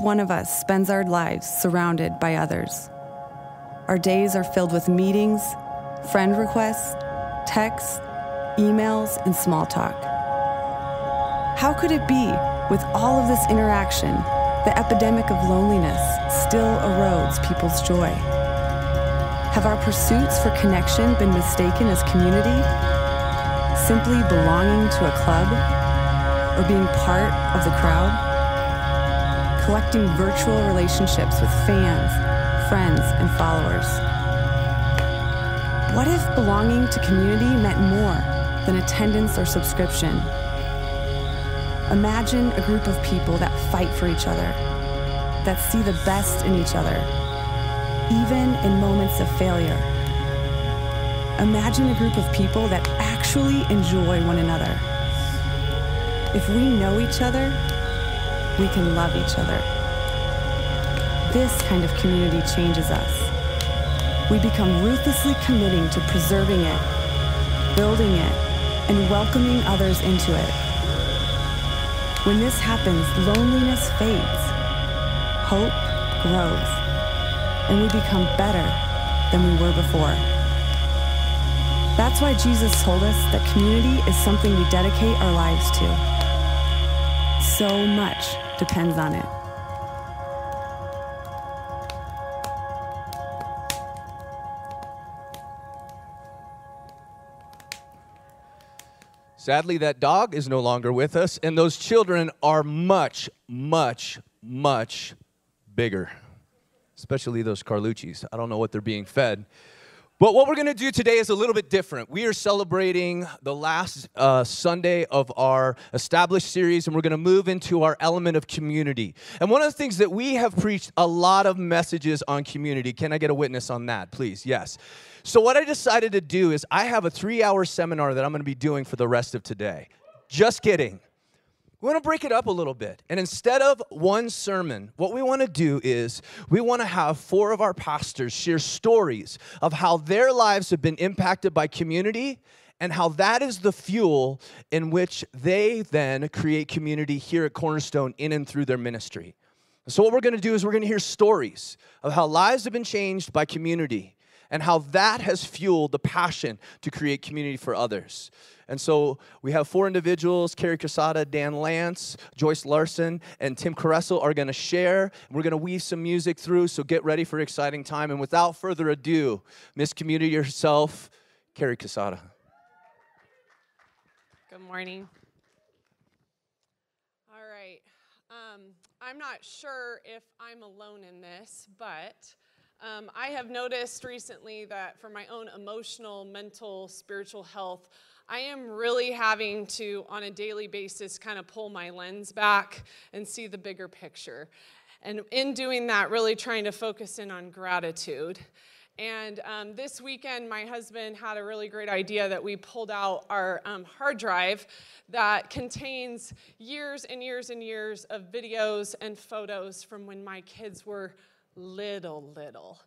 one of us spends our lives surrounded by others. Our days are filled with meetings, friend requests, texts, emails, and small talk. How could it be, with all of this interaction, the epidemic of loneliness still erodes people's joy? Have our pursuits for connection been mistaken as community? Simply belonging to a club? Or being part of the crowd? Collecting virtual relationships with fans, friends, and followers. What if belonging to community meant more than attendance or subscription? Imagine a group of people that fight for each other, that see the best in each other even in moments of failure. Imagine a group of people that actually enjoy one another. If we know each other, we can love each other. This kind of community changes us. We become ruthlessly committing to preserving it, building it, and welcoming others into it. When this happens, loneliness fades, hope grows and we become better than we were before. That's why Jesus told us that community is something we dedicate our lives to. So much depends on it. Sadly, that dog is no longer with us, and those children are much, much, much bigger especially those Carlucci's. I don't know what they're being fed. But what we're going to do today is a little bit different. We are celebrating the last uh, Sunday of our established series, and we're going to move into our element of community. And one of the things that we have preached a lot of messages on community. Can I get a witness on that, please? Yes. So, what I decided to do is I have a three hour seminar that I'm going to be doing for the rest of today. Just kidding. We want to break it up a little bit. And instead of one sermon, what we want to do is we want to have four of our pastors share stories of how their lives have been impacted by community and how that is the fuel in which they then create community here at Cornerstone in and through their ministry. So, what we're going to do is we're going to hear stories of how lives have been changed by community and how that has fueled the passion to create community for others. And so we have four individuals Carrie Casada, Dan Lance, Joyce Larson, and Tim Caressel are going to share. We're going to weave some music through, so get ready for exciting time. And without further ado, Miss Community herself, Carrie Casada. Good morning. All right. Um, I'm not sure if I'm alone in this, but um, I have noticed recently that for my own emotional, mental, spiritual health, I am really having to, on a daily basis, kind of pull my lens back and see the bigger picture. And in doing that, really trying to focus in on gratitude. And um, this weekend, my husband had a really great idea that we pulled out our um, hard drive that contains years and years and years of videos and photos from when my kids were little, little.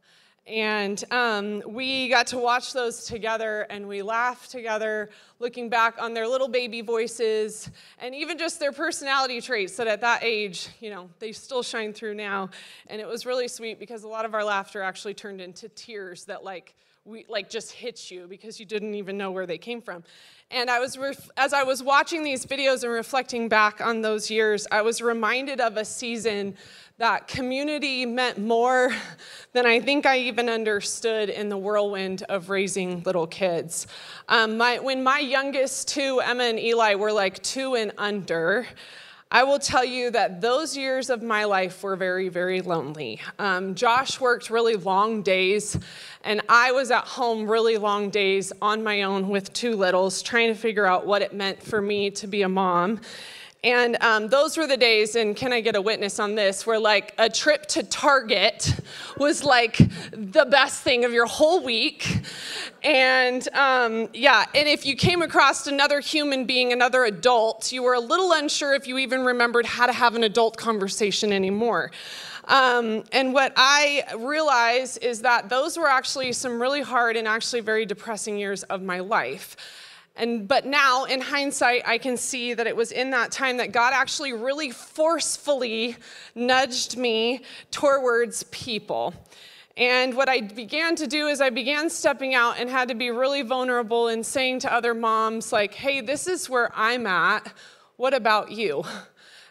And um, we got to watch those together and we laughed together, looking back on their little baby voices and even just their personality traits that at that age, you know, they still shine through now. And it was really sweet because a lot of our laughter actually turned into tears that, like, we like just hit you because you didn't even know where they came from. And I was as I was watching these videos and reflecting back on those years, I was reminded of a season that community meant more than I think I even understood in the whirlwind of raising little kids. Um, my, when my youngest two, Emma and Eli, were like two and under, I will tell you that those years of my life were very, very lonely. Um, Josh worked really long days, and I was at home really long days on my own with two littles, trying to figure out what it meant for me to be a mom. And um, those were the days, and can I get a witness on this, where like a trip to Target was like the best thing of your whole week. And um, yeah, and if you came across another human being, another adult, you were a little unsure if you even remembered how to have an adult conversation anymore. Um, and what I realize is that those were actually some really hard and actually very depressing years of my life. And but now in hindsight, I can see that it was in that time that God actually really forcefully nudged me towards people. And what I began to do is I began stepping out and had to be really vulnerable and saying to other moms, like, hey, this is where I'm at. What about you?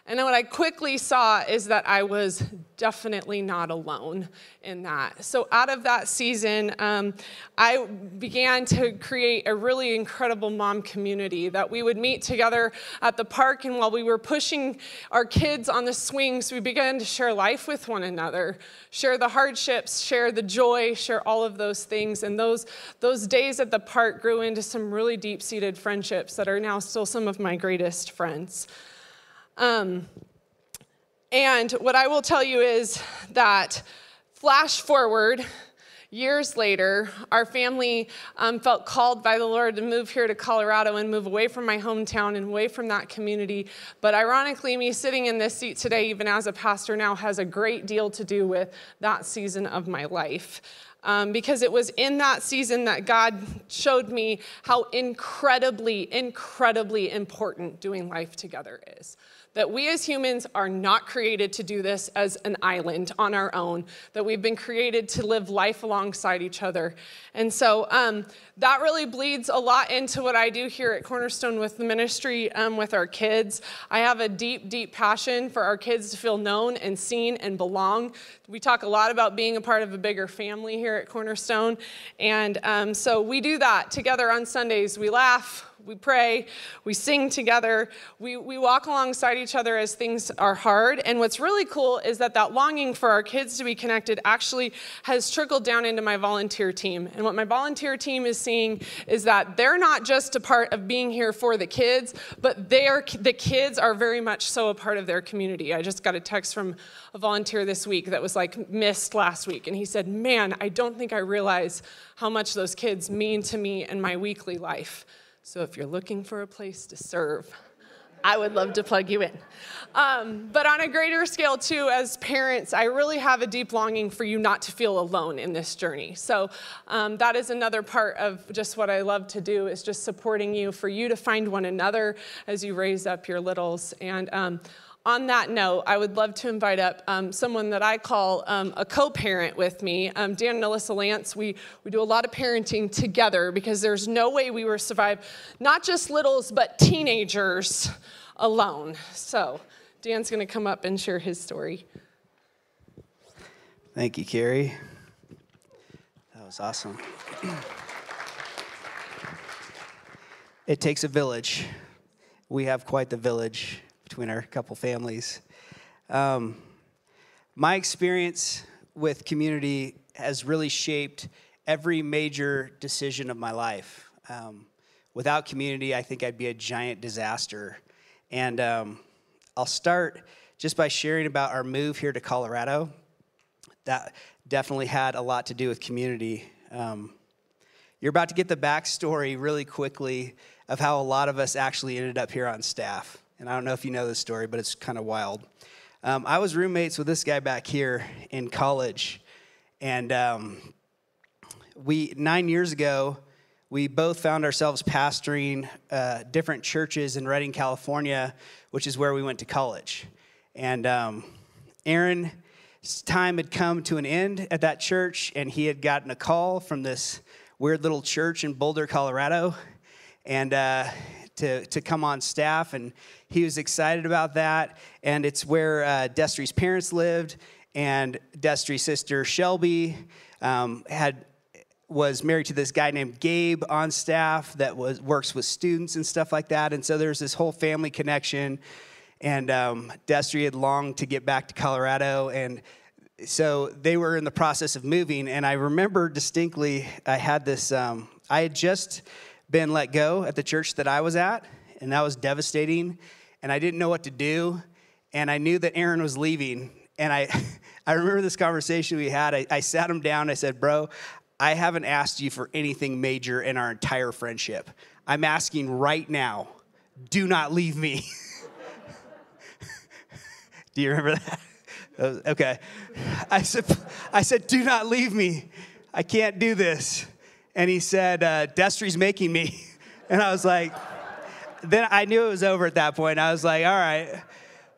And then what I quickly saw is that I was definitely not alone in that. So, out of that season, um, I began to create a really incredible mom community that we would meet together at the park. And while we were pushing our kids on the swings, we began to share life with one another, share the hardships, share the joy, share all of those things. And those, those days at the park grew into some really deep seated friendships that are now still some of my greatest friends. Um, and what I will tell you is that, flash forward, years later, our family um, felt called by the Lord to move here to Colorado and move away from my hometown and away from that community. But ironically, me sitting in this seat today, even as a pastor now, has a great deal to do with that season of my life. Um, because it was in that season that God showed me how incredibly, incredibly important doing life together is that we as humans are not created to do this as an island on our own, that we've been created to live life alongside each other. And so um, that really bleeds a lot into what I do here at Cornerstone with the ministry um, with our kids. I have a deep, deep passion for our kids to feel known and seen and belong. We talk a lot about being a part of a bigger family here at Cornerstone. And um, so we do that together on Sundays. We laugh, we pray, we sing together, we, we walk alongside each other as things are hard. And what's really cool is that that longing for our kids to be connected actually has trickled down into my volunteer team. And what my volunteer team is seeing is that they're not just a part of being here for the kids, but they are, the kids are very much so a part of their community. I just got a text from a volunteer this week that was like missed last week. And he said, Man, I don't think I realize how much those kids mean to me in my weekly life. So if you're looking for a place to serve, I would love to plug you in. Um, but on a greater scale, too, as parents, I really have a deep longing for you not to feel alone in this journey. So um, that is another part of just what I love to do is just supporting you, for you to find one another as you raise up your littles. And um, on that note, I would love to invite up um, someone that I call um, a co parent with me. Um, Dan and Alyssa Lance, we, we do a lot of parenting together because there's no way we will survive not just littles, but teenagers alone. So, Dan's going to come up and share his story. Thank you, Carrie. That was awesome. it takes a village. We have quite the village between our couple families. Um, my experience with community has really shaped every major decision of my life. Um, without community, I think I'd be a giant disaster. And um, I'll start just by sharing about our move here to Colorado. That definitely had a lot to do with community. Um, you're about to get the backstory really quickly of how a lot of us actually ended up here on staff. And I don't know if you know this story, but it's kind of wild. Um, I was roommates with this guy back here in college. And um, we, nine years ago, we both found ourselves pastoring uh, different churches in Redding, California, which is where we went to college. And um, Aaron's time had come to an end at that church, and he had gotten a call from this weird little church in Boulder, Colorado. And uh, to, to come on staff, and he was excited about that. And it's where uh, Destry's parents lived, and Destry's sister Shelby um, had was married to this guy named Gabe on staff that was works with students and stuff like that. And so there's this whole family connection. And um, Destry had longed to get back to Colorado, and so they were in the process of moving. And I remember distinctly, I had this. Um, I had just been let go at the church that I was at, and that was devastating. And I didn't know what to do. And I knew that Aaron was leaving. And I, I remember this conversation we had. I, I sat him down. I said, Bro, I haven't asked you for anything major in our entire friendship. I'm asking right now, do not leave me. do you remember that? Okay. I said, I said, do not leave me. I can't do this. And he said, uh, Destry's making me. And I was like, then I knew it was over at that point. I was like, all right.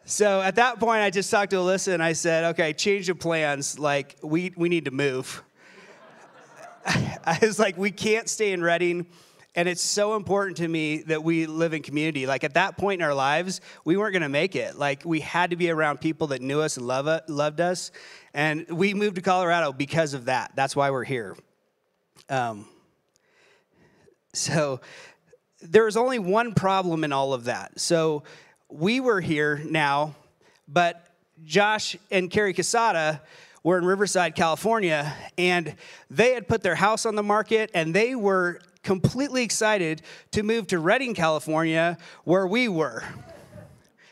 So at that point, I just talked to Alyssa and I said, okay, change of plans. Like, we, we need to move. I was like, we can't stay in Redding. And it's so important to me that we live in community. Like at that point in our lives, we weren't to make it. Like we had to be around people that knew us and love, loved us. And we moved to Colorado because of that. That's why we're here. Um, so there is only one problem in all of that. So we were here now, but Josh and Carrie Casada were in Riverside, California, and they had put their house on the market and they were completely excited to move to Redding, California, where we were.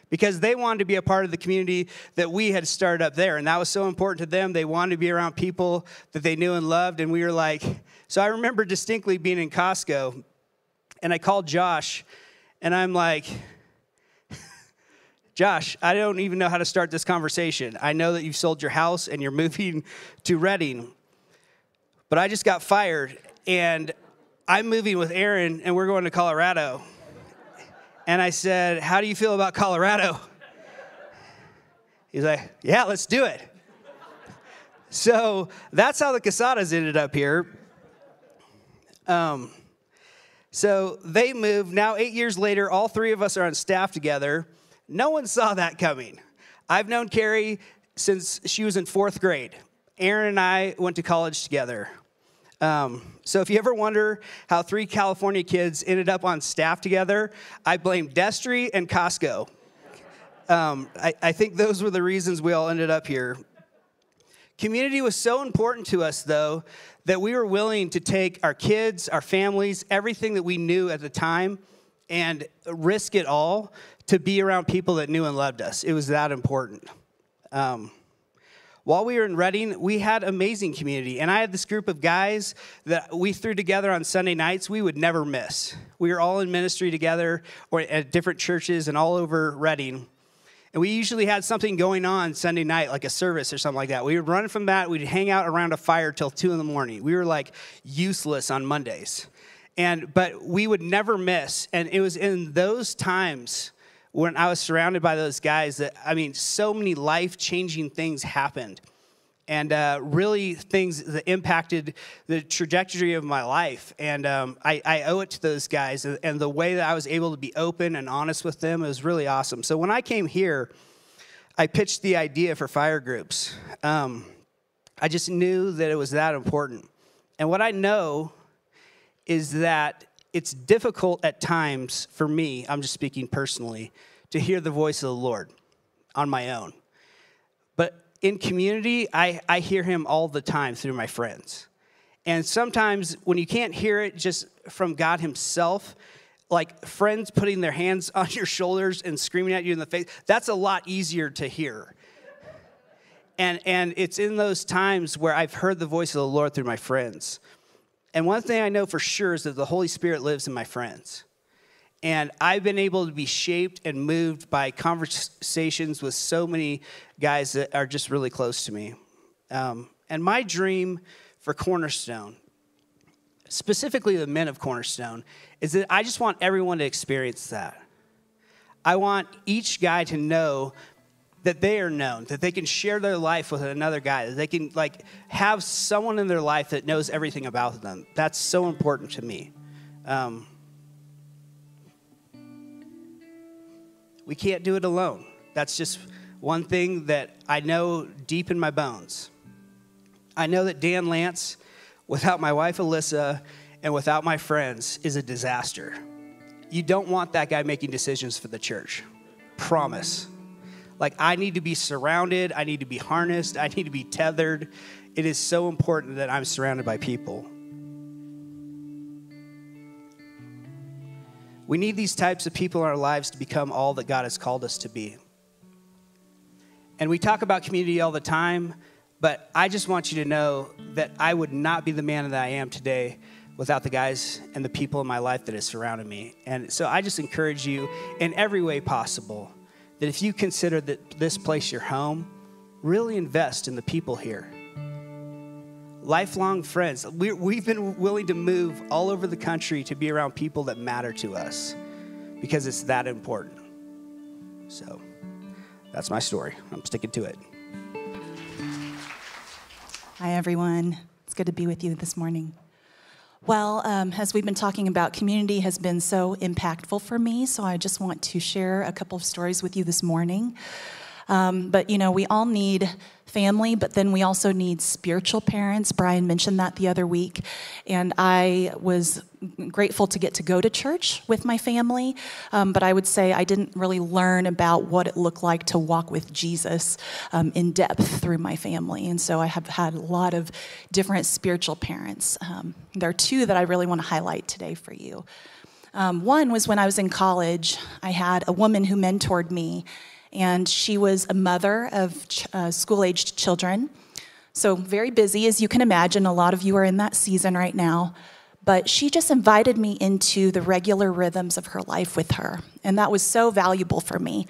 Because they wanted to be a part of the community that we had started up there. And that was so important to them. They wanted to be around people that they knew and loved. And we were like, so I remember distinctly being in Costco and I called Josh and I'm like, Josh, I don't even know how to start this conversation. I know that you've sold your house and you're moving to Redding, but I just got fired and I'm moving with Aaron and we're going to Colorado. And I said, How do you feel about Colorado? He's like, Yeah, let's do it. So that's how the Casadas ended up here. Um, so they moved. Now, eight years later, all three of us are on staff together. No one saw that coming. I've known Carrie since she was in fourth grade. Aaron and I went to college together. Um, so if you ever wonder how three California kids ended up on staff together, I blame Destry and Costco. Um, I, I think those were the reasons we all ended up here. Community was so important to us, though, that we were willing to take our kids, our families, everything that we knew at the time, and risk it all to be around people that knew and loved us. It was that important. Um, while we were in Redding, we had amazing community. And I had this group of guys that we threw together on Sunday nights we would never miss. We were all in ministry together or at different churches and all over Redding. And we usually had something going on Sunday night, like a service or something like that. We would run from that. We'd hang out around a fire till two in the morning. We were like useless on Mondays. And but we would never miss. And it was in those times when I was surrounded by those guys that, I mean, so many life changing things happened. And uh, really, things that impacted the trajectory of my life. And um, I, I, owe it to those guys. And the way that I was able to be open and honest with them was really awesome. So when I came here, I pitched the idea for fire groups. Um, I just knew that it was that important. And what I know is that it's difficult at times for me, I'm just speaking personally, to hear the voice of the Lord on my own. In community, I, I hear him all the time through my friends. And sometimes when you can't hear it just from God Himself, like friends putting their hands on your shoulders and screaming at you in the face, that's a lot easier to hear. And, and it's in those times where I've heard the voice of the Lord through my friends. And one thing I know for sure is that the Holy Spirit lives in my friends. And I've been able to be shaped and moved by conversations with so many guys that are just really close to me. Um, and my dream for Cornerstone, specifically the men of Cornerstone, is that I just want everyone to experience that. I want each guy to know that they are known, that they can share their life with another guy, that they can like have someone in their life that knows everything about them. That's so important to me. Um, we can't do it alone. That's just one thing that I know deep in my bones. I know that Dan Lance, without my wife Alyssa and without my friends, is a disaster. You don't want that guy making decisions for the church. Promise. Like, I need to be surrounded, I need to be harnessed, I need to be tethered. It is so important that I'm surrounded by people. We need these types of people in our lives to become all that God has called us to be. And we talk about community all the time, but I just want you to know that I would not be the man that I am today without the guys and the people in my life that have surrounded me. And so I just encourage you in every way possible that if you consider that this place your home, really invest in the people here. Lifelong friends. We, we've been willing to move all over the country to be around people that matter to us because it's that important. So that's my story. I'm sticking to it. Hi, everyone. It's good to be with you this morning. Well, um, as we've been talking about, community has been so impactful for me, so I just want to share a couple of stories with you this morning. Um, but you know, we all need family, but then we also need spiritual parents. Brian mentioned that the other week. And I was grateful to get to go to church with my family, um, but I would say I didn't really learn about what it looked like to walk with Jesus um, in depth through my family. And so I have had a lot of different spiritual parents. Um, there are two that I really want to highlight today for you. Um, one was when I was in college, I had a woman who mentored me and she was a mother of ch- uh, school aged children. So, very busy, as you can imagine. A lot of you are in that season right now. But she just invited me into the regular rhythms of her life with her. And that was so valuable for me.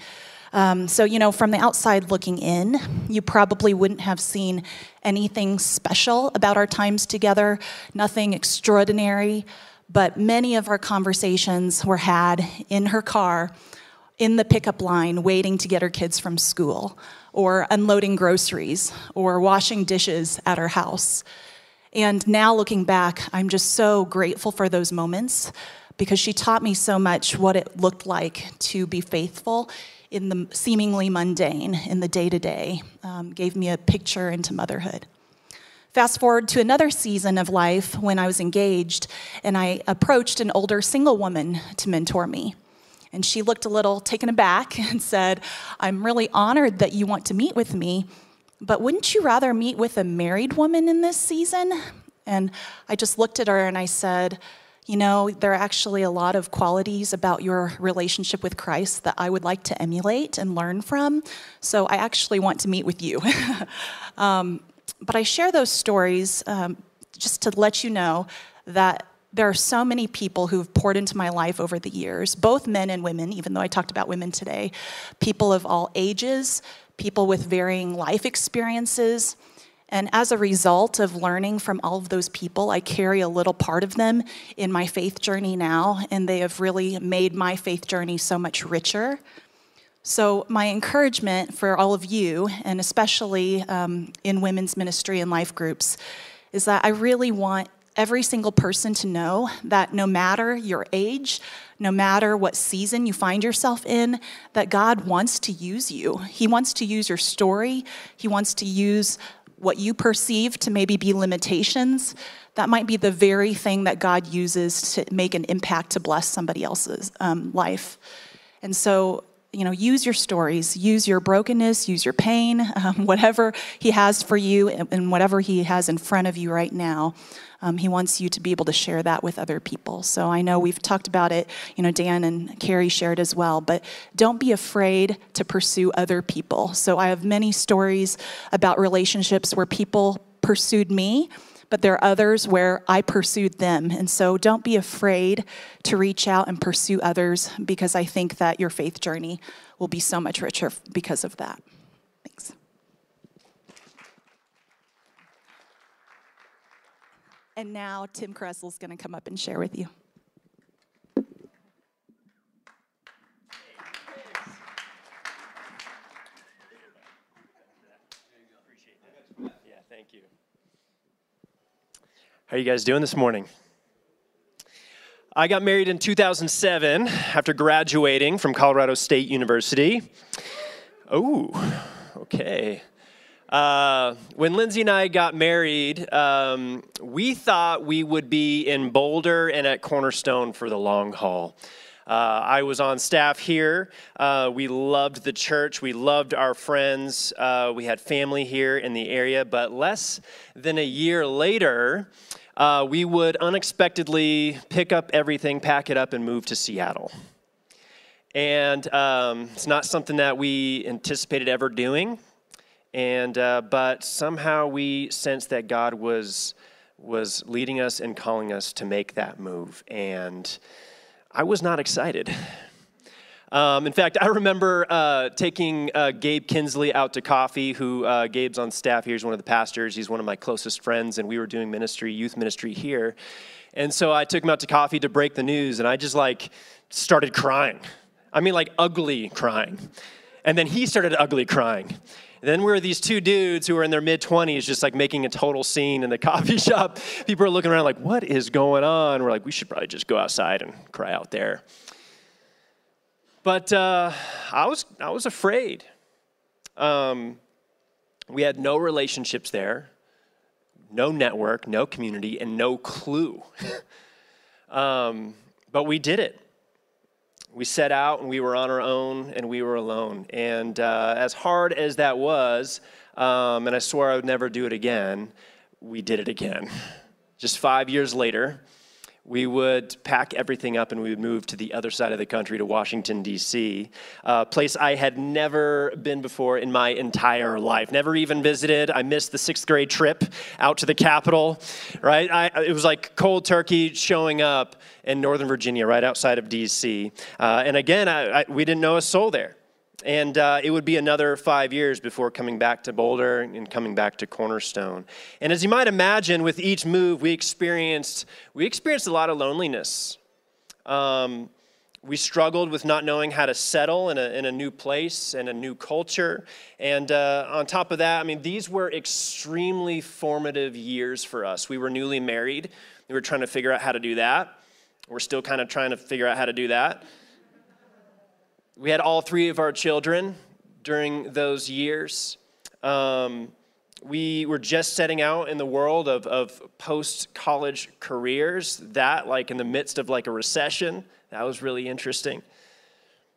Um, so, you know, from the outside looking in, you probably wouldn't have seen anything special about our times together, nothing extraordinary. But many of our conversations were had in her car in the pickup line waiting to get her kids from school, or unloading groceries, or washing dishes at her house. And now looking back, I'm just so grateful for those moments because she taught me so much what it looked like to be faithful in the seemingly mundane, in the day to day, gave me a picture into motherhood. Fast forward to another season of life when I was engaged and I approached an older single woman to mentor me. And she looked a little taken aback and said, I'm really honored that you want to meet with me, but wouldn't you rather meet with a married woman in this season? And I just looked at her and I said, You know, there are actually a lot of qualities about your relationship with Christ that I would like to emulate and learn from. So I actually want to meet with you. um, but I share those stories um, just to let you know that there are so many people who've poured into my life over the years, both men and women, even though I talked about women today, people of all ages, people with varying life experiences. And as a result of learning from all of those people, I carry a little part of them in my faith journey now, and they have really made my faith journey so much richer. So, my encouragement for all of you, and especially um, in women's ministry and life groups, is that I really want every single person to know that no matter your age, no matter what season you find yourself in, that God wants to use you. He wants to use your story, He wants to use what you perceive to maybe be limitations. That might be the very thing that God uses to make an impact to bless somebody else's um, life. And so, you know, use your stories, use your brokenness, use your pain, um, whatever He has for you and whatever He has in front of you right now. Um, he wants you to be able to share that with other people. So I know we've talked about it, you know, Dan and Carrie shared as well, but don't be afraid to pursue other people. So I have many stories about relationships where people pursued me but there are others where I pursued them. And so don't be afraid to reach out and pursue others because I think that your faith journey will be so much richer because of that. And now Tim Kressel is going to come up and share with you. Yeah, thank you. How are you guys doing this morning? I got married in 2007 after graduating from Colorado State University. Oh, okay. Uh, when Lindsay and I got married, um, we thought we would be in Boulder and at Cornerstone for the long haul. Uh, I was on staff here. Uh, we loved the church. We loved our friends. Uh, we had family here in the area. But less than a year later, uh, we would unexpectedly pick up everything, pack it up, and move to Seattle. And um, it's not something that we anticipated ever doing. And uh, but somehow we sensed that God was was leading us and calling us to make that move, and I was not excited. Um, in fact, I remember uh, taking uh, Gabe Kinsley out to coffee, who uh, Gabe's on staff here. He's one of the pastors. He's one of my closest friends, and we were doing ministry, youth ministry here. And so I took him out to coffee to break the news, and I just like started crying. I mean, like ugly crying. And then he started ugly crying. Then we were these two dudes who were in their mid 20s, just like making a total scene in the coffee shop. People are looking around like, what is going on? We're like, we should probably just go outside and cry out there. But uh, I, was, I was afraid. Um, we had no relationships there, no network, no community, and no clue. um, but we did it. We set out and we were on our own and we were alone. And uh, as hard as that was, um, and I swore I would never do it again, we did it again. Just five years later, we would pack everything up and we would move to the other side of the country to Washington, D.C., a place I had never been before in my entire life. Never even visited. I missed the sixth grade trip out to the Capitol, right? I, it was like cold turkey showing up in Northern Virginia, right outside of D.C. Uh, and again, I, I, we didn't know a soul there. And uh, it would be another five years before coming back to Boulder and coming back to Cornerstone. And as you might imagine, with each move, we experienced we experienced a lot of loneliness. Um, we struggled with not knowing how to settle in a, in a new place and a new culture. And uh, on top of that, I mean, these were extremely formative years for us. We were newly married. We were trying to figure out how to do that. We're still kind of trying to figure out how to do that. We had all three of our children during those years. Um, we were just setting out in the world of, of post college careers, that like in the midst of like a recession. That was really interesting.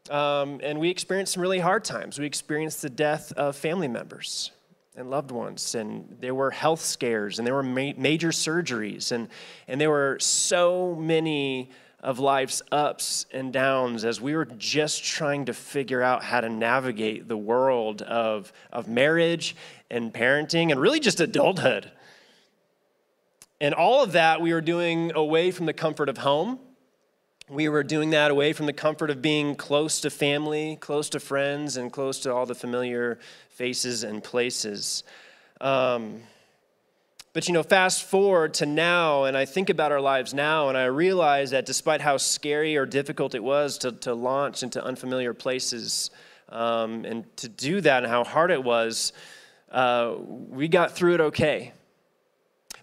Um, and we experienced some really hard times. We experienced the death of family members and loved ones, and there were health scares, and there were ma- major surgeries, and, and there were so many of life's ups and downs as we were just trying to figure out how to navigate the world of, of marriage and parenting and really just adulthood. And all of that we were doing away from the comfort of home. We were doing that away from the comfort of being close to family, close to friends, and close to all the familiar faces and places. Um, but you know, fast forward to now, and I think about our lives now, and I realize that despite how scary or difficult it was to, to launch into unfamiliar places um, and to do that, and how hard it was, uh, we got through it okay.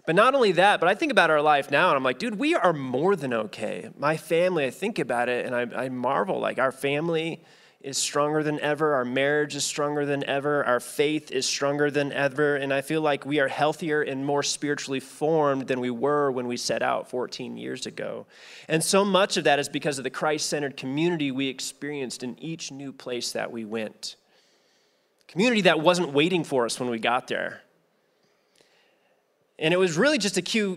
But not only that, but I think about our life now, and I'm like, dude, we are more than okay. My family, I think about it, and I, I marvel. Like, our family is stronger than ever. Our marriage is stronger than ever. Our faith is stronger than ever. And I feel like we are healthier and more spiritually formed than we were when we set out 14 years ago. And so much of that is because of the Christ centered community we experienced in each new place that we went. Community that wasn't waiting for us when we got there. And it was really just a uh,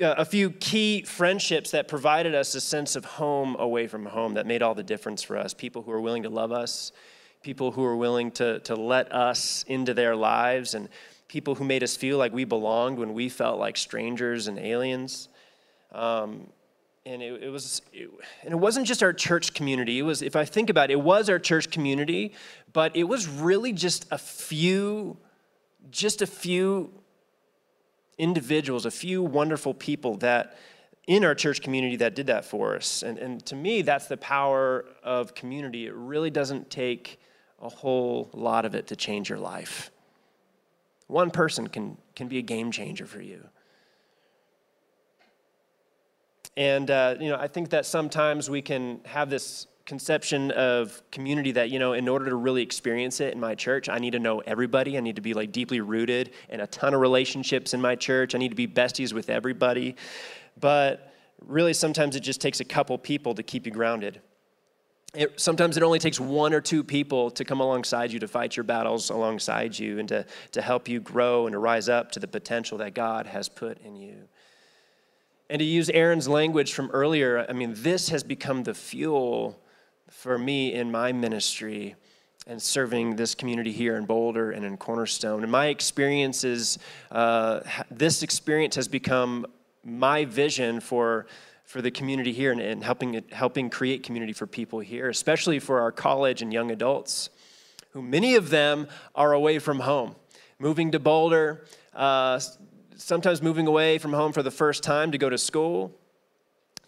a few key friendships that provided us a sense of home away from home that made all the difference for us. People who are willing to love us, people who are willing to, to let us into their lives, and people who made us feel like we belonged when we felt like strangers and aliens. Um, and it, it was, it, and it wasn't just our church community. It was, if I think about it, it was our church community, but it was really just a few, just a few individuals, a few wonderful people that in our church community that did that for us. And, and to me, that's the power of community. It really doesn't take a whole lot of it to change your life. One person can, can be a game changer for you. And, uh, you know, I think that sometimes we can have this conception of community that, you know, in order to really experience it in my church, I need to know everybody. I need to be like deeply rooted in a ton of relationships in my church. I need to be besties with everybody. But really, sometimes it just takes a couple people to keep you grounded. It, sometimes it only takes one or two people to come alongside you to fight your battles alongside you and to, to help you grow and to rise up to the potential that God has put in you. And to use Aaron's language from earlier, I mean, this has become the fuel for me in my ministry and serving this community here in Boulder and in Cornerstone. And my experiences, uh, this experience has become my vision for, for the community here and, and helping, helping create community for people here, especially for our college and young adults, who many of them are away from home, moving to Boulder, uh, sometimes moving away from home for the first time to go to school,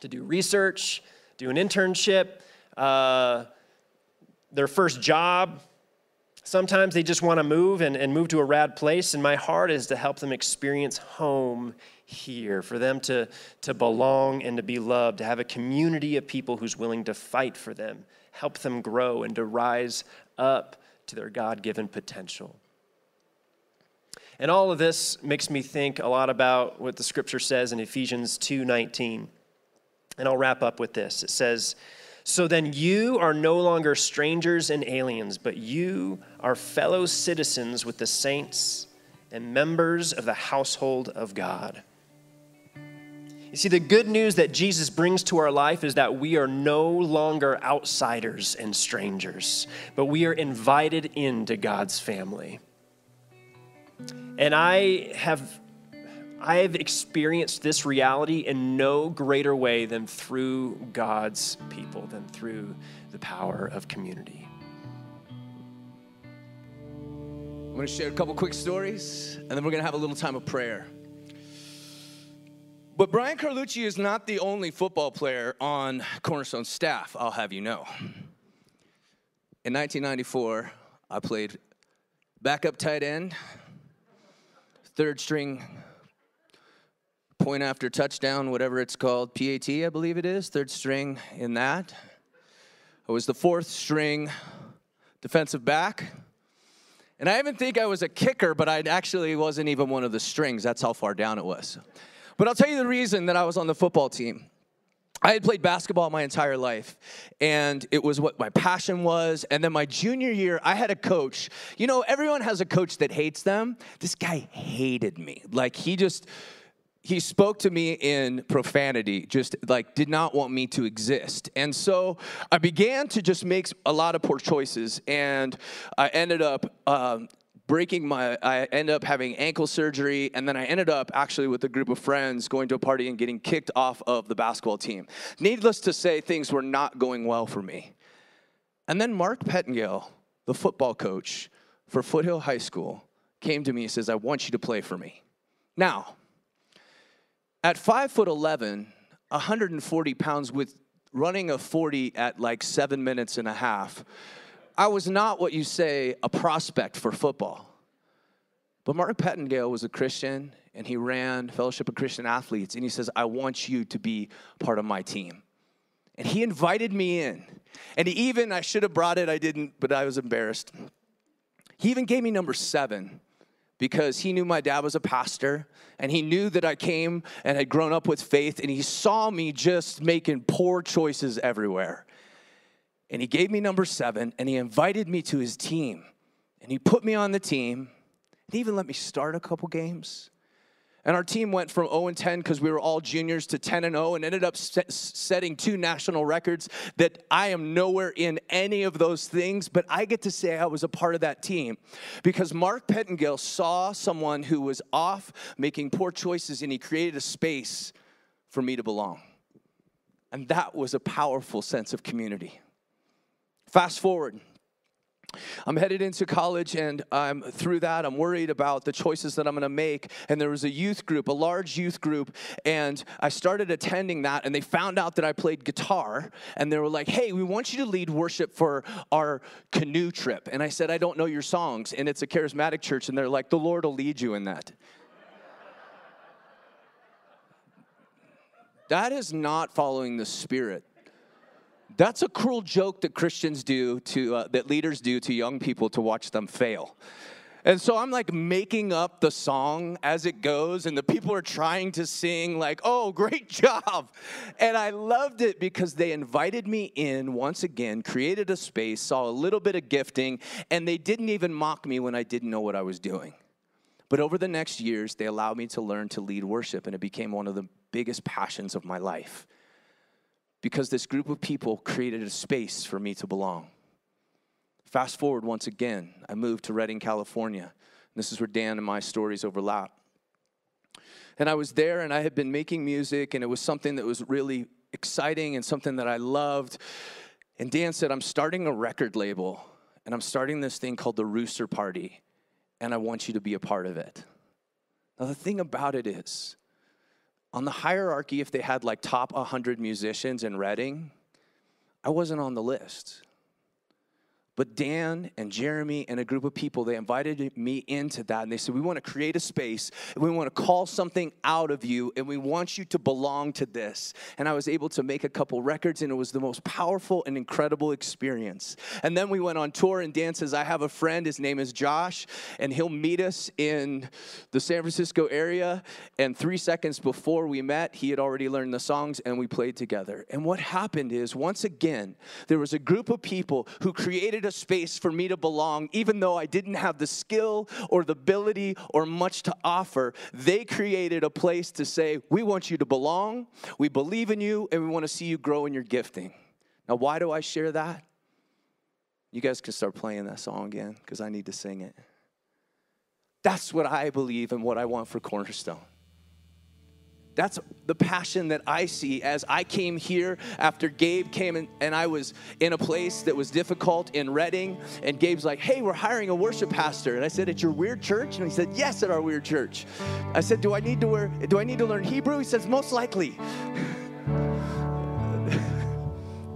to do research, do an internship, uh, their first job. Sometimes they just want to move and, and move to a rad place, and my heart is to help them experience home here, for them to, to belong and to be loved, to have a community of people who's willing to fight for them, help them grow, and to rise up to their God given potential. And all of this makes me think a lot about what the scripture says in Ephesians 2:19. And I'll wrap up with this. It says, "So then you are no longer strangers and aliens, but you are fellow citizens with the saints and members of the household of God." You see, the good news that Jesus brings to our life is that we are no longer outsiders and strangers, but we are invited into God's family. And I have I have experienced this reality in no greater way than through God's people, than through the power of community. I'm going to share a couple quick stories, and then we're going to have a little time of prayer. But Brian Carlucci is not the only football player on Cornerstone staff, I'll have you know. In 1994, I played backup tight end, third string, point after touchdown, whatever it's called, PAT, I believe it is, third string in that. I was the fourth string defensive back. And I even think I was a kicker, but I actually wasn't even one of the strings. That's how far down it was. But I'll tell you the reason that I was on the football team. I had played basketball my entire life, and it was what my passion was. And then my junior year, I had a coach. You know, everyone has a coach that hates them. This guy hated me. Like, he just, he spoke to me in profanity, just like did not want me to exist. And so I began to just make a lot of poor choices, and I ended up um, breaking my i ended up having ankle surgery and then i ended up actually with a group of friends going to a party and getting kicked off of the basketball team. Needless to say things were not going well for me. And then mark pettingale the football coach for foothill high school came to me and says i want you to play for me. Now at 5 foot 11 140 pounds with running a 40 at like seven minutes and a half I was not what you say a prospect for football. But Martin Pettingale was a Christian and he ran Fellowship of Christian Athletes and he says, I want you to be part of my team. And he invited me in. And he even, I should have brought it, I didn't, but I was embarrassed. He even gave me number seven because he knew my dad was a pastor and he knew that I came and had grown up with faith and he saw me just making poor choices everywhere. And he gave me number seven and he invited me to his team. And he put me on the team. And he even let me start a couple games and our team went from 0 and 10 because we were all juniors to 10 and 0 and ended up set, setting two national records that I am nowhere in any of those things, but I get to say I was a part of that team because Mark Pettingill saw someone who was off making poor choices and he created a space for me to belong. And that was a powerful sense of community. Fast forward. I'm headed into college, and I'm through that. I'm worried about the choices that I'm going to make. And there was a youth group, a large youth group, and I started attending that. And they found out that I played guitar, and they were like, "Hey, we want you to lead worship for our canoe trip." And I said, "I don't know your songs." And it's a charismatic church, and they're like, "The Lord will lead you in that." that is not following the Spirit. That's a cruel joke that Christians do to, uh, that leaders do to young people to watch them fail. And so I'm like making up the song as it goes, and the people are trying to sing, like, oh, great job. And I loved it because they invited me in once again, created a space, saw a little bit of gifting, and they didn't even mock me when I didn't know what I was doing. But over the next years, they allowed me to learn to lead worship, and it became one of the biggest passions of my life because this group of people created a space for me to belong. Fast forward once again, I moved to Redding, California. This is where Dan and my stories overlap. And I was there and I had been making music, and it was something that was really exciting and something that I loved. And Dan said, I'm starting a record label, and I'm starting this thing called the Rooster Party, and I want you to be a part of it. Now, the thing about it is, on the hierarchy, if they had like top 100 musicians in Redding, I wasn't on the list. But Dan and Jeremy and a group of people, they invited me into that and they said, We want to create a space and we want to call something out of you and we want you to belong to this. And I was able to make a couple records and it was the most powerful and incredible experience. And then we went on tour and Dan says, I have a friend, his name is Josh, and he'll meet us in the San Francisco area. And three seconds before we met, he had already learned the songs and we played together. And what happened is, once again, there was a group of people who created created a space for me to belong, even though I didn't have the skill or the ability or much to offer. They created a place to say, We want you to belong, we believe in you, and we want to see you grow in your gifting. Now, why do I share that? You guys can start playing that song again because I need to sing it. That's what I believe and what I want for Cornerstone. That's the passion that I see as I came here after Gabe came in, and I was in a place that was difficult in Redding. And Gabe's like, Hey, we're hiring a worship pastor. And I said, At your weird church? And he said, Yes, at our weird church. I said, Do I need to, wear, do I need to learn Hebrew? He says, Most likely.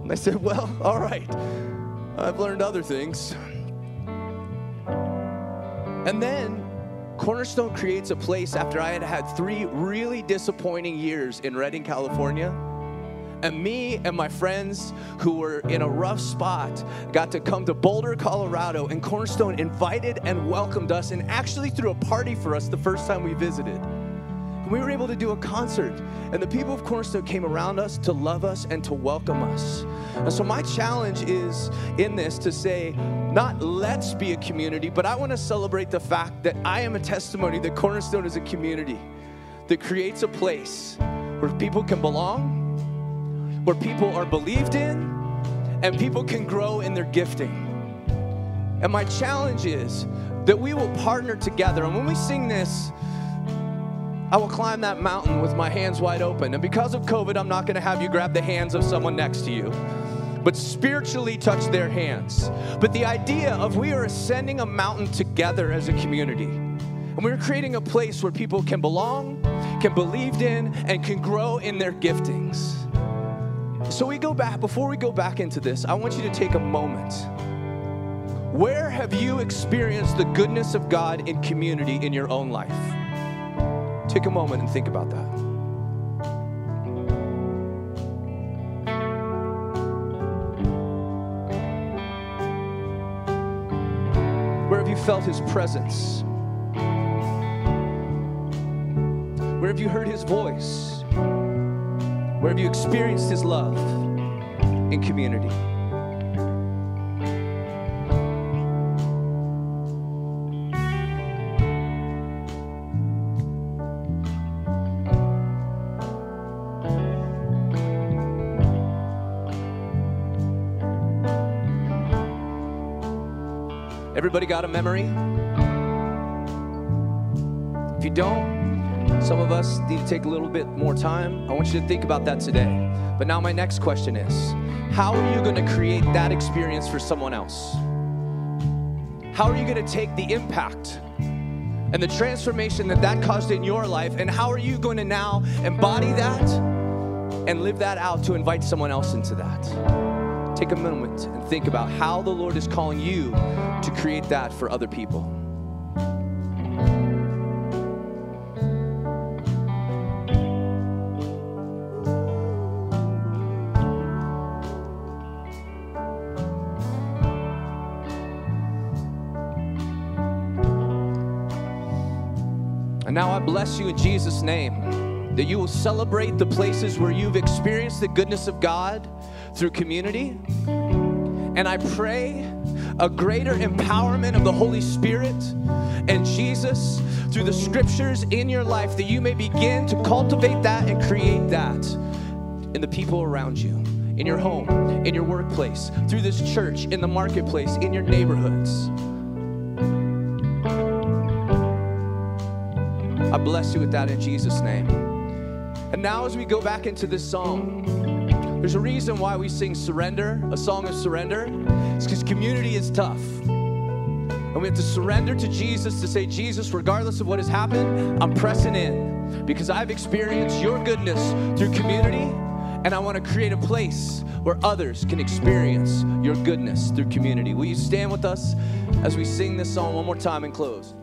and I said, Well, all right. I've learned other things. And then Cornerstone creates a place after I had had three really disappointing years in Redding, California. And me and my friends who were in a rough spot got to come to Boulder, Colorado, and Cornerstone invited and welcomed us and actually threw a party for us the first time we visited. And we were able to do a concert, and the people of Cornerstone came around us to love us and to welcome us. And so, my challenge is in this to say, not let's be a community, but I want to celebrate the fact that I am a testimony that Cornerstone is a community that creates a place where people can belong, where people are believed in, and people can grow in their gifting. And my challenge is that we will partner together. And when we sing this, I will climb that mountain with my hands wide open. And because of COVID, I'm not going to have you grab the hands of someone next to you, but spiritually touch their hands. But the idea of we are ascending a mountain together as a community. And we're creating a place where people can belong, can believe in, and can grow in their giftings. So we go back, before we go back into this, I want you to take a moment. Where have you experienced the goodness of God in community in your own life? Take a moment and think about that. Where have you felt His presence? Where have you heard His voice? Where have you experienced His love in community? Everybody got a memory? If you don't, some of us need to take a little bit more time. I want you to think about that today. But now, my next question is how are you going to create that experience for someone else? How are you going to take the impact and the transformation that that caused in your life, and how are you going to now embody that and live that out to invite someone else into that? take a moment and think about how the Lord is calling you to create that for other people. And now I bless you in Jesus' name that you will celebrate the places where you've experienced the goodness of God through community. And I pray a greater empowerment of the Holy Spirit and Jesus through the scriptures in your life that you may begin to cultivate that and create that in the people around you, in your home, in your workplace, through this church, in the marketplace, in your neighborhoods. I bless you with that in Jesus' name. And now, as we go back into this song, there's a reason why we sing surrender, a song of surrender. It's because community is tough. And we have to surrender to Jesus to say, Jesus, regardless of what has happened, I'm pressing in because I've experienced your goodness through community, and I want to create a place where others can experience your goodness through community. Will you stand with us as we sing this song one more time and close?